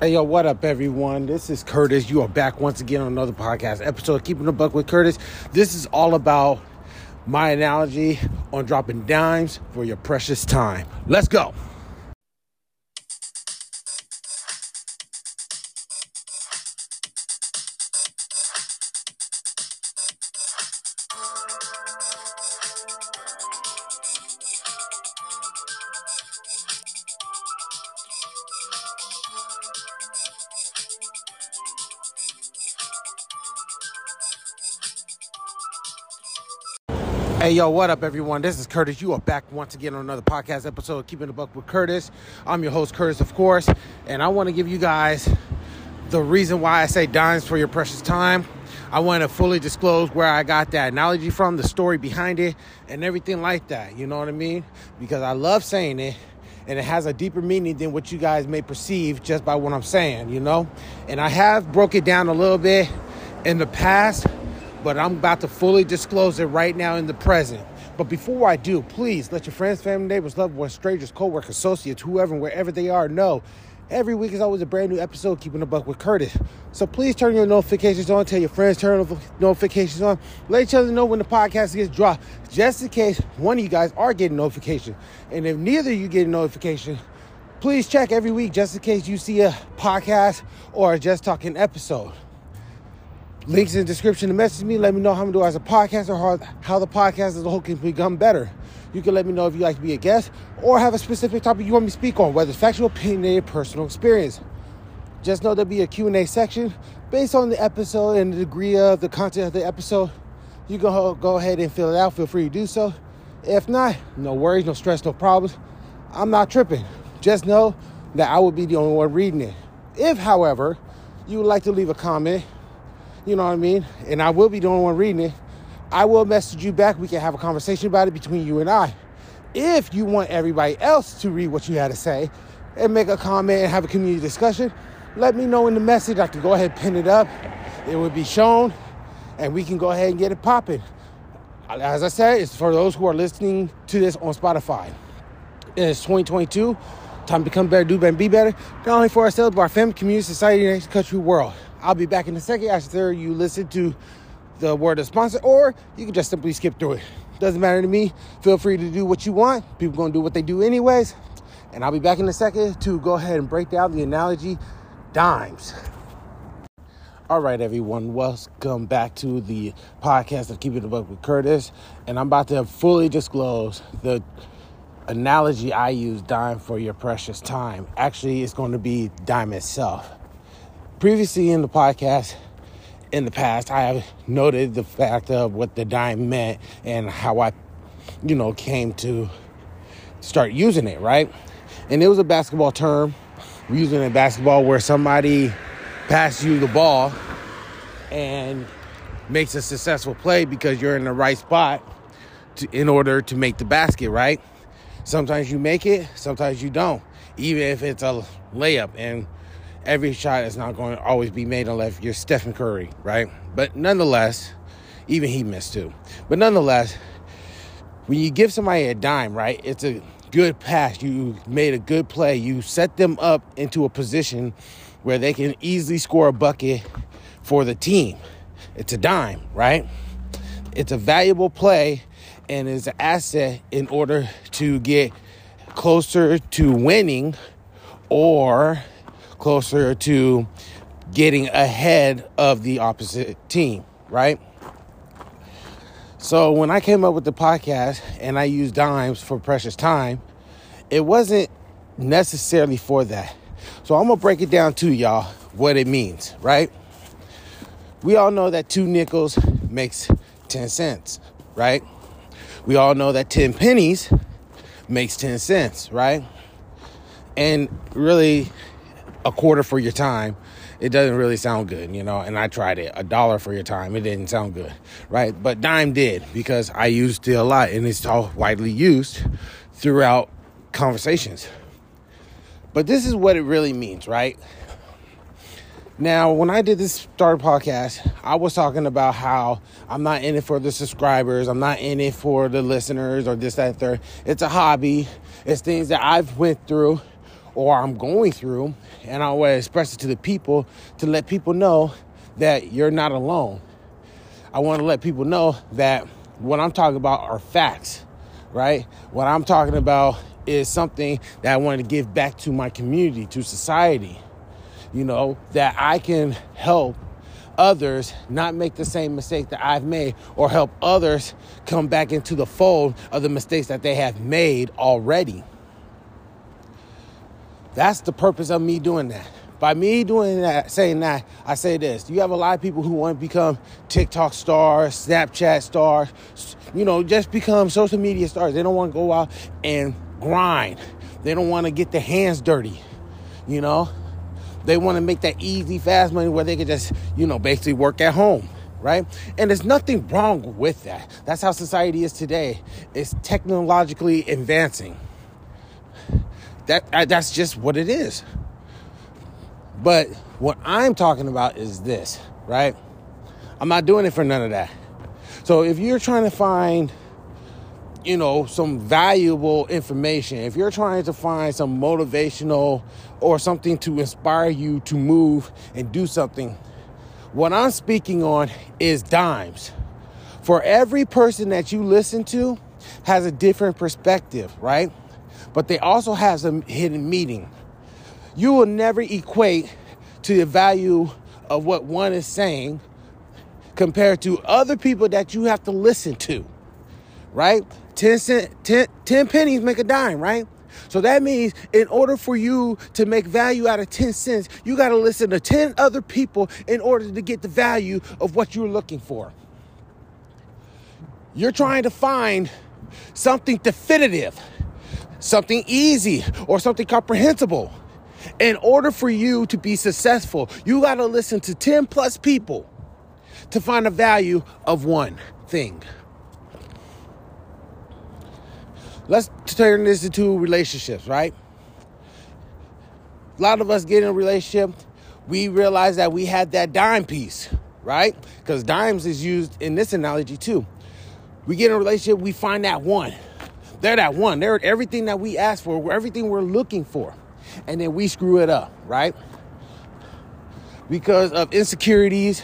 Hey yo, what up, everyone? This is Curtis. You are back once again on another podcast episode, Keeping the Buck with Curtis. This is all about my analogy on dropping dimes for your precious time. Let's go. Hey yo, what up, everyone? This is Curtis. You are back once again on another podcast episode of Keeping the Buck with Curtis. I'm your host, Curtis, of course, and I want to give you guys the reason why I say dimes for your precious time. I want to fully disclose where I got that analogy from, the story behind it, and everything like that. You know what I mean? Because I love saying it, and it has a deeper meaning than what you guys may perceive just by what I'm saying, you know? And I have broke it down a little bit in the past but I'm about to fully disclose it right now in the present. But before I do, please let your friends, family, neighbors, loved ones, strangers, co-workers, associates, whoever, wherever they are, know every week is always a brand new episode keeping the buck with Curtis. So please turn your notifications on. Tell your friends turn notifications on. Let each other know when the podcast gets dropped, just in case one of you guys are getting notification. And if neither of you get a notification, please check every week just in case you see a podcast or a just talking episode. Links in the description to message me. Let me know how I'm doing as a podcaster or how, how the podcast as a whole can become better. You can let me know if you'd like to be a guest or have a specific topic you want me to speak on, whether it's factual, or personal experience. Just know there'll be a Q&A section based on the episode and the degree of the content of the episode. You can go ahead and fill it out. Feel free to do so. If not, no worries, no stress, no problems. I'm not tripping. Just know that I will be the only one reading it. If, however, you would like to leave a comment you know what I mean? And I will be the only one reading it. I will message you back. We can have a conversation about it between you and I. If you want everybody else to read what you had to say and make a comment and have a community discussion, let me know in the message. I can go ahead and pin it up. It will be shown and we can go ahead and get it popping. As I said, it's for those who are listening to this on Spotify. It's 2022. Time to become better, do better, be better. Not only for ourselves, but our family, community, society, and country, world. I'll be back in a second after you listen to the word of sponsor, or you can just simply skip through it. Doesn't matter to me. Feel free to do what you want. People gonna do what they do anyways. And I'll be back in a second to go ahead and break down the analogy dimes. All right, everyone, welcome back to the podcast of Keeping the Buck with Curtis. And I'm about to fully disclose the analogy I use dime for your precious time. Actually, it's going to be dime itself previously in the podcast in the past i have noted the fact of what the dime meant and how i you know came to start using it right? And it was a basketball term. We're using in basketball where somebody passes you the ball and makes a successful play because you're in the right spot to, in order to make the basket right? Sometimes you make it sometimes you don't even if it's a layup. And every shot is not going to always be made unless you're Stephen Curry, right? But nonetheless, even he missed too. But nonetheless, when you give somebody a dime, right, it's a good pass. You made a good play. You set them up into a position where they can easily score a bucket for the team. It's a dime, right? It's a valuable play and is an asset in order to get closer to winning or closer to getting ahead of the opposite team, right? So when I came up with the podcast and I used dimes for precious time, it wasn't necessarily for that. So I'm gonna break it down to y'all what it means, right? We all know that two nickels makes 10 cents, right? We all know that 10 pennies makes 10 cents, right? And really, a quarter for your time, it doesn't really sound good, you know. And I tried it, a dollar for your time, it didn't sound good, right? But dime did because I used it a lot and it's all widely used throughout conversations. But this is what it really means, right? Now, when I did this start podcast, I was talking about how I'm not in it for the subscribers, I'm not in it for the listeners or this, that, third. It's a hobby. It's things that I've went through or I'm going through, and I want to express it to the people to let people know that you're not alone. I want to let people know that what I'm talking about are facts, right? What I'm talking about is something that I want to give back to my community, to society, you know, that I can help others not make the same mistake that I've made or help others come back into the fold of the mistakes that they have made already. That's the purpose of me doing that. By me doing that, saying that, I say this. You have a lot of people who want to become TikTok stars, Snapchat stars, you know, just become social media stars. They don't want to go out and grind. They don't want to get their hands dirty, you know? They want to make that easy, fast money where they can just, you know, basically work at home, right? And there's nothing wrong with that. That's how society is today. It's technologically advancing. That uh, that's just what it is. But what I'm talking about is this, right? I'm not doing it for none of that. So if you're trying to find you know, some valuable information, if you're trying to find some motivational or something to inspire you to move and do something, what I'm speaking on is dimes. For every person that you listen to has a different perspective, right? But they also have a hidden meaning. You will never equate to the value of what one is saying compared to other people that you have to listen to, right? 10 cent 10, 10 pennies make a dime, right? So that means in order for you to make value out of 10 cents, you got to listen to 10 other people in order to get the value of what you're looking for. You're trying to find something definitive, something easy, or something comprehensible. In order for you to be successful, you got to listen to 10 plus people to find the value of one thing. let's turn this into relationships, right? A lot of us get in a relationship, we realize that we had that dime piece, right? Because dimes is used in this analogy too. We get in a relationship, we find that one. They're that one. They're everything that we ask for, everything we're looking for. And then we screw it up, right? Because of insecurities,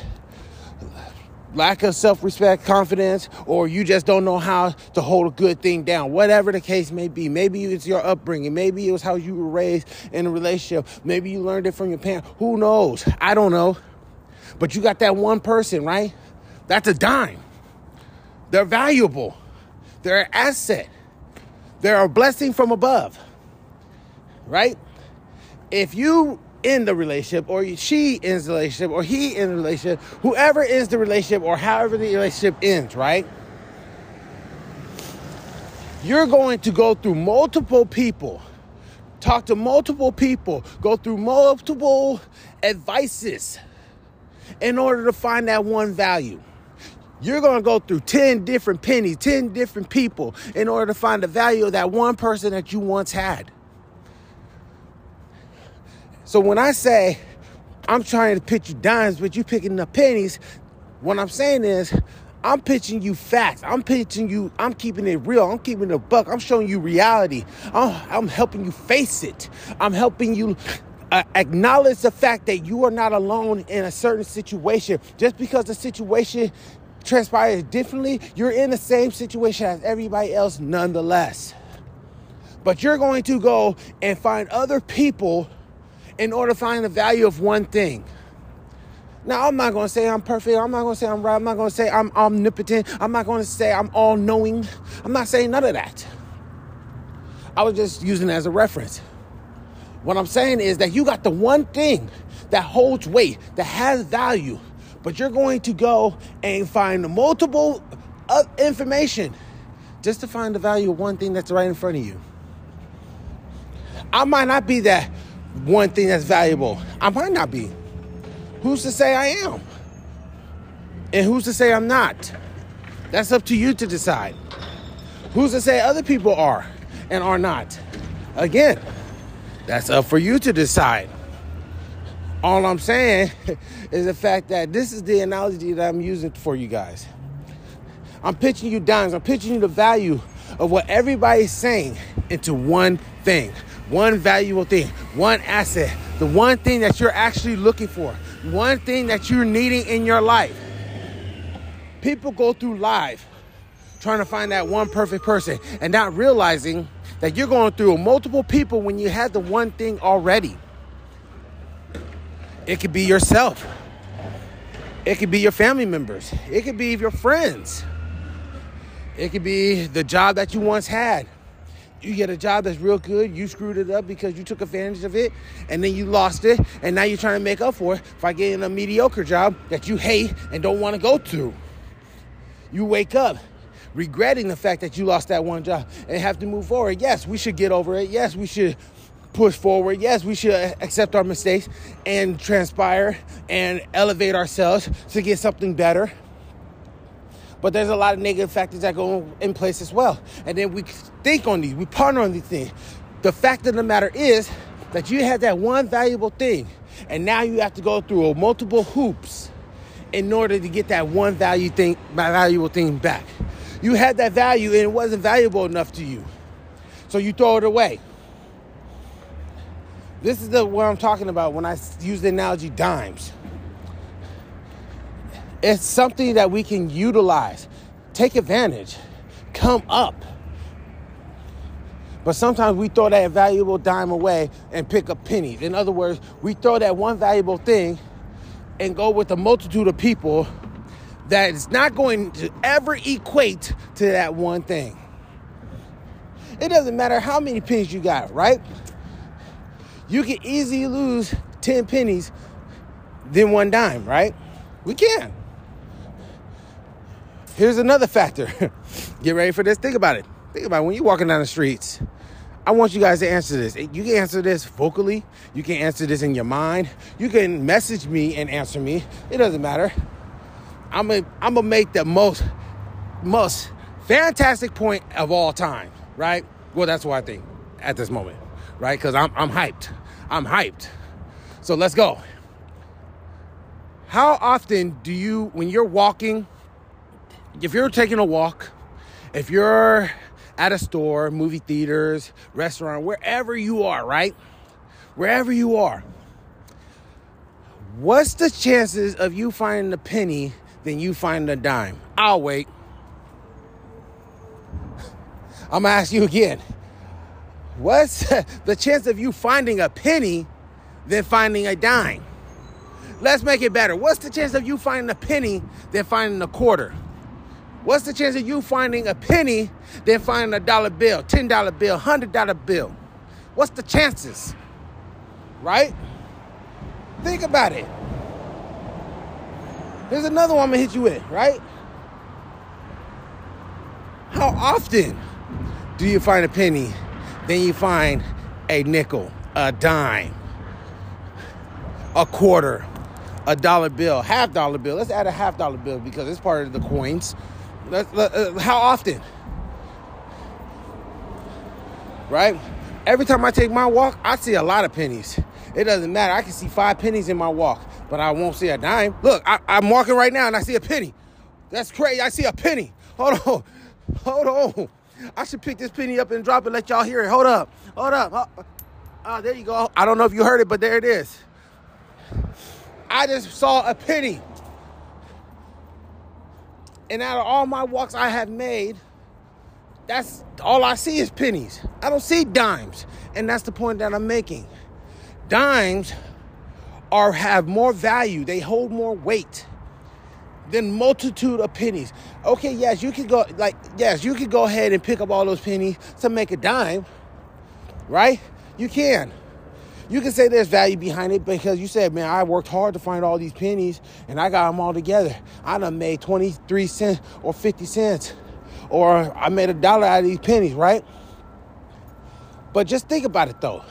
lack of self respect, confidence, or you just don't know how to hold a good thing down. Whatever the case may be. Maybe it's your upbringing. Maybe it was how you were raised in a relationship. Maybe you learned it from your parents. Who knows? I don't know. But you got that one person, right? That's a dime. They're valuable, they're an asset, they're a blessing from above, right? If you in the relationship, or she ends the relationship, or he ends the relationship, whoever ends the relationship, or however the relationship ends, right? You're going to go through multiple people, talk to multiple people, go through multiple advices in order to find that one value. You're going to go through 10 different pennies, 10 different people in order to find the value of that one person that you once had. So when I say I'm trying to pitch you dimes, but you picking up pennies, what I'm saying is I'm pitching you facts. I'm pitching you, I'm keeping it real. I'm keeping it a buck. I'm showing you reality. I'm, I'm helping you face it. I'm helping you uh, acknowledge the fact that you are not alone in a certain situation. Just because the situation transpires differently, you're in the same situation as everybody else nonetheless. But you're going to go and find other people in order to find the value of one thing. Now, I'm not going to say I'm perfect. I'm not going to say I'm right. I'm not going to say I'm omnipotent. I'm not going to say I'm all knowing. I'm not saying none of that. I was just using it as a reference. What I'm saying is that you got the one thing that holds weight, that has value, but you're going to go and find multiple uh, information just to find the value of one thing that's right in front of you. I might not be that one thing that's valuable. I might not be. Who's to say I am? And who's to say I'm not? That's up to you to decide. Who's to say other people are and are not? Again, that's up for you to decide. All I'm saying is the fact that this is the analogy that I'm using for you guys. I'm pitching you dimes, I'm pitching you the value of what everybody's saying into one thing one valuable thing, one asset, the one thing that you're actually looking for, one thing that you're needing in your life. People go through life trying to find that one perfect person and not realizing that you're going through multiple people when you had the one thing already. It could be yourself. It could be your family members. It could be your friends. It could be the job that you once had. You get a job that's real good, you screwed it up because you took advantage of it, and then you lost it, and now you're trying to make up for it by getting a mediocre job that you hate and don't want to go to. You wake up regretting the fact that you lost that one job and have to move forward. Yes, we should get over it. Yes, we should push forward. Yes, we should accept our mistakes and transpire and elevate ourselves to get something better. But there's a lot of negative factors that go in place as well. And then we think on these, we partner on these things. The fact of the matter is that you had that one valuable thing, and now you have to go through multiple hoops in order to get that one value thing, valuable thing back. You had that value and it wasn't valuable enough to you. So you throw it away. This is the what I'm talking about when I use the analogy dimes. It's something that we can utilize, take advantage, come up. But sometimes we throw that valuable dime away and pick up pennies. In other words, we throw that one valuable thing and go with a multitude of people that is not going to ever equate to that one thing. It doesn't matter how many pennies you got, right? You can easily lose 10 pennies than one dime, right? We can. Here's another factor. Get ready for this. Think about it. Think about it. when you're walking down the streets. I want you guys to answer this. You can answer this vocally. You can answer this in your mind. You can message me and answer me. It doesn't matter. I'm gonna I'm gonna make the most most fantastic point of all time, right? Well, that's what I think at this moment right? Because I'm, I'm hyped. I'm hyped. So let's go. How often do you, when you're walking, if you're taking a walk, if you're at a store, movie theaters, restaurant, wherever you are, right? Wherever you are, what's the chances of you finding a penny than you finding a dime? I'll wait. I'm gonna ask you again. What's the chance of you finding a penny than finding a dime? Let's make it better. What's the chance of you finding a penny than finding a quarter? What's the chance of you finding a penny than finding a dollar bill, $10 bill, $100 bill? What's the chances? Right? Think about it. There's another one I'm gonna hit you with, right? How often do you find a penny then you find a nickel, a dime, a quarter, a dollar bill, half dollar bill. Let's add a half dollar bill because it's part of the coins. Uh, how often? Right? Every time I take my walk, I see a lot of pennies. It doesn't matter. I can see five pennies in my walk, but I won't see a dime. Look, I, am walking right now and I see a penny. That's crazy. I see a penny. Hold on. Hold on. I should pick this penny up and drop it, let y'all hear it. Hold up, hold up. Oh, oh, there you go. I don't know if you heard it, but there it is. I just saw a penny. And out of all my walks I have made, that's all I see is pennies. I don't see dimes. And that's the point that I'm making. Dimes are have more value, they hold more weight than multitude of pennies. Okay, yes, you could go like yes, you could go ahead and pick up all those pennies to make a dime, right? You can. You can say there's value behind it because you said, man, I worked hard to find all these pennies and I got them all together. I done made 23 cents or 50 cents or I made a dollar out of these pennies, right? But just think about it though.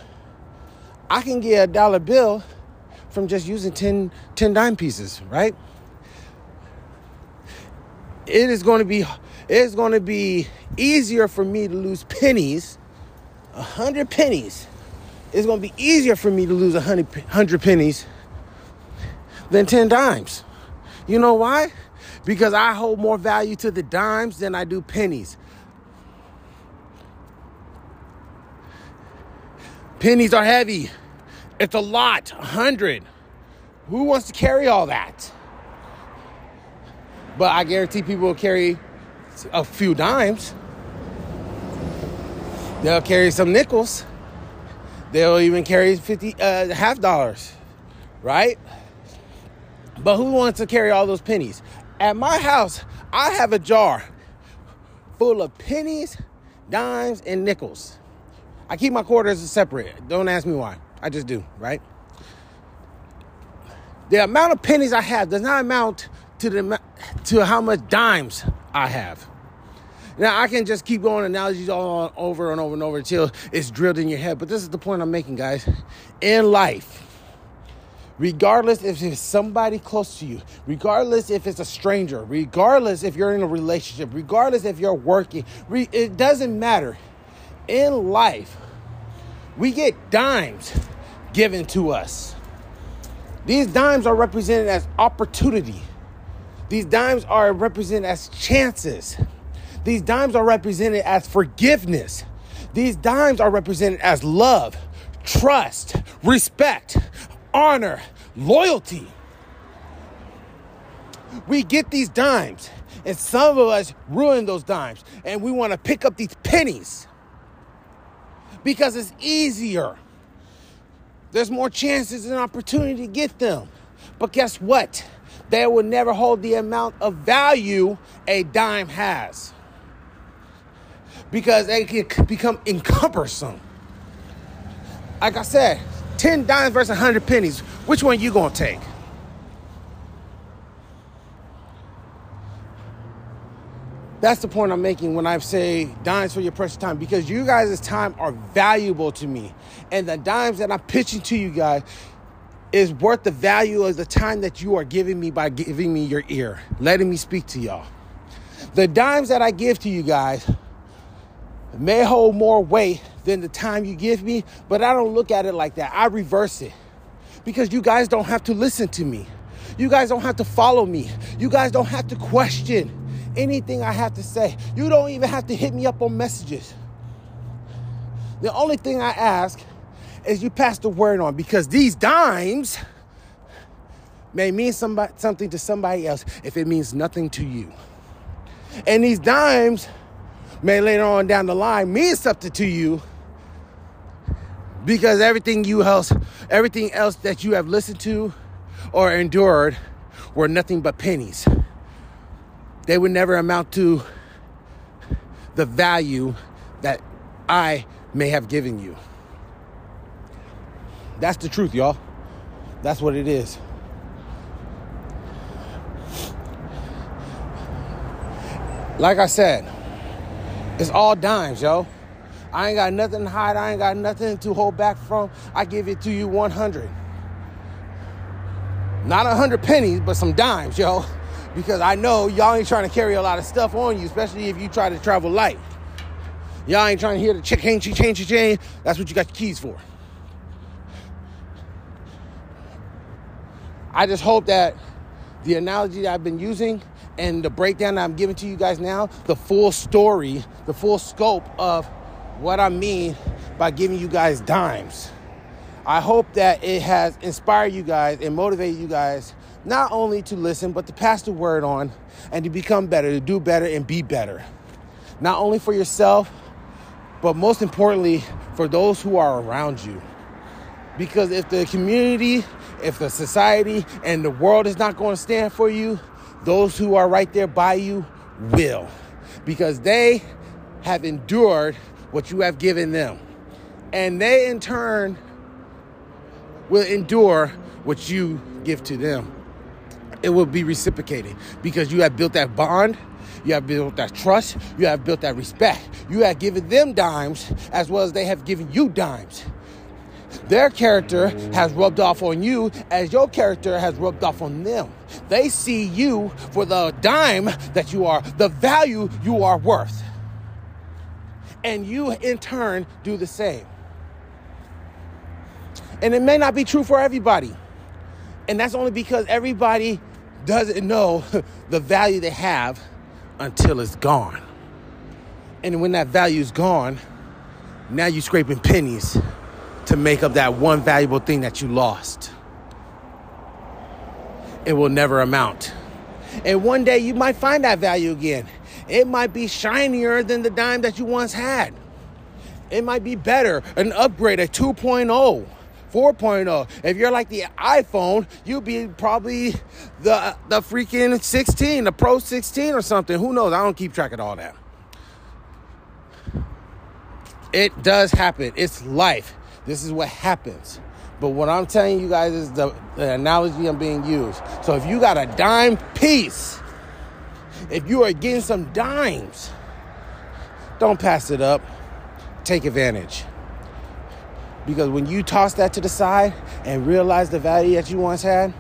I can get a dollar bill from just using 10, 10 dime pieces, right? It is going to be it's going to be easier for me to lose pennies, a hundred pennies. It's going to be easier for me to lose a hundred pennies than ten dimes. You know why? Because I hold more value to the dimes than I do pennies. Pennies are heavy. It's a lot, a hundred. Who wants to carry all that? But I guarantee people will carry a few dimes. They'll carry some nickels. They'll even carry 50 uh, half dollars, right? But who wants to carry all those pennies? At my house, I have a jar full of pennies, dimes, and nickels. I keep my quarters separate. Don't ask me why. I just do, right? The amount of pennies I have does not amount to the to how much dimes I have. Now I can just keep going analogies all over and over and over until it's drilled in your head. But this is the point I'm making, guys. In life, regardless if it's somebody close to you, regardless if it's a stranger, regardless if you're in a relationship, regardless if you're working, it doesn't matter. In life, we get dimes given to us. These dimes are represented as opportunity. These dimes are represented as chances. These dimes are represented as forgiveness. These dimes are represented as love, trust, respect, honor, loyalty. We get these dimes, and some of us ruin those dimes, and we want to pick up these pennies because it's easier. There's more chances and opportunity to get them. But guess what? They will never hold the amount of value a dime has because they can become encumbersome. Like I said, 10 dimes versus 100 pennies. Which one you going to take? That's the point I'm making when I say dimes for your precious time because you guys' time are valuable to me. And the dimes that I'm pitching to you guys is worth the value of the time that you are giving me by giving me your ear, letting me speak to y'all. The dimes that I give to you guys may hold more weight than the time you give me, but I don't look at it like that. I reverse it because you guys don't have to listen to me. You guys don't have to follow me. You guys don't have to question anything I have to say. You don't even have to hit me up on messages. The only thing I ask is you pass the word on because these dimes may mean somebody, something to somebody else if it means nothing to you. And these dimes may later on down the line mean something to you because everything you else everything else that you have listened to or endured were nothing but pennies they would never amount to the value that i may have given you that's the truth y'all that's what it is like i said it's all dimes, yo. I ain't got nothing to hide. I ain't got nothing to hold back from. I give it to you 100. Not 100 pennies, but some dimes, yo. Because I know y'all ain't trying to carry a lot of stuff on you, especially if you try to travel light. Y'all ain't trying to hear the chain, chain, chain, chain. That's what you got the keys for. I just hope that the analogy that I've been using and the breakdown that I'm giving to you guys now, the full story, the full scope of what I mean by giving you guys dimes. I hope that it has inspired you guys and motivated you guys not only to listen, but to pass the word on and to become better, to do better and be better. Not only for yourself, but most importantly, for those who are around you. Because if the community, if the society, and the world is not going to stand for you, those who are right there by you will, because they have endured what you have given them. And they, in turn, will endure what you give to them. It will be reciprocated because you have built that bond, you have built that trust, you have built that respect. You have given them dimes as well as they have given you dimes. Their character has rubbed off on you as your character has rubbed off on them. They see you for the dime that you are, the value you are worth. And you, in turn, do the same. And it may not be true for everybody. And that's only because everybody doesn't know the value they have until it's gone. And when that value is gone, now you're scraping pennies to make up that one valuable thing that you lost. It will never amount. And one day you might find that value again. It might be shinier than the dime that you once had. It might be better, an upgrade, a 2.0. 4.0. If you're like the iPhone, you'll be probably the the freaking 16, the Pro 16 or something. Who knows? I don't keep track of all that. It does happen. It's life. This is what happens. But what I'm telling you guys is the, the analogy I'm being used. So if you got a dime piece, if you are getting some dimes, don't pass it up. Take advantage. Because when you toss that to the side and realize the value that you once had,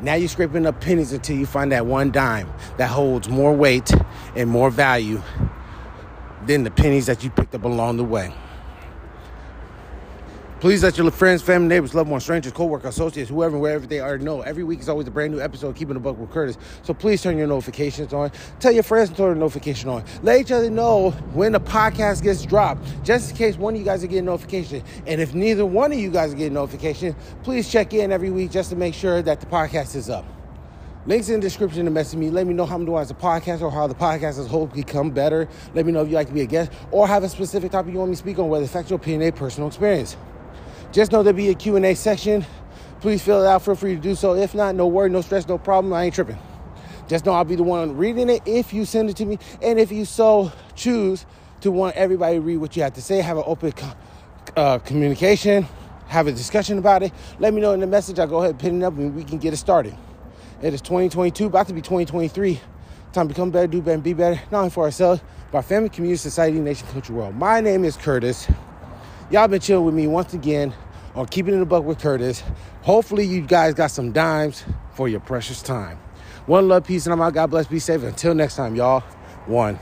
now you're scraping up pennies until you find that one dime that holds more weight and more value than the pennies that you picked up along the way. Please let your friends, family, neighbors, loved ones, strangers, co-workers, associates, whoever, wherever they are know. Every week is always a brand new episode, Keeping the Buck with Curtis. So please turn your notifications on. Tell your friends to turn the notification on. Let each other know when the podcast gets dropped, just in case one of you guys are getting notification. And if neither one of you guys are getting notification, please check in every week just to make sure that the podcast is up. Links in the description to message me. Let me know how I'm doing as a podcast or how the podcast as a whole become better. Let me know if you'd like to be a guest or have a specific topic you want me to speak on, whether it's factual opinion, personal experience. Just know there'll be a Q&A section. Please fill it out. Feel free to do so. If not, no worry, no stress, no problem. I ain't tripping. Just know I'll be the one reading it if you send it to me. And if you so choose to want everybody to read what you have to say, have an open uh, communication, have a discussion about it, let me know in the message. I'll go ahead and pin it up and we can get it started. It is 2022, about to be 2023. Time to become better, do better, and be better, not only for ourselves, but our family, community, society, nation, country, world. My name is Curtis. Y'all been chilling with me once again on Keeping It a Buck with Curtis. Hopefully, you guys got some dimes for your precious time. One love, peace, and I'm out. God bless, be safe. Until next time, y'all. One.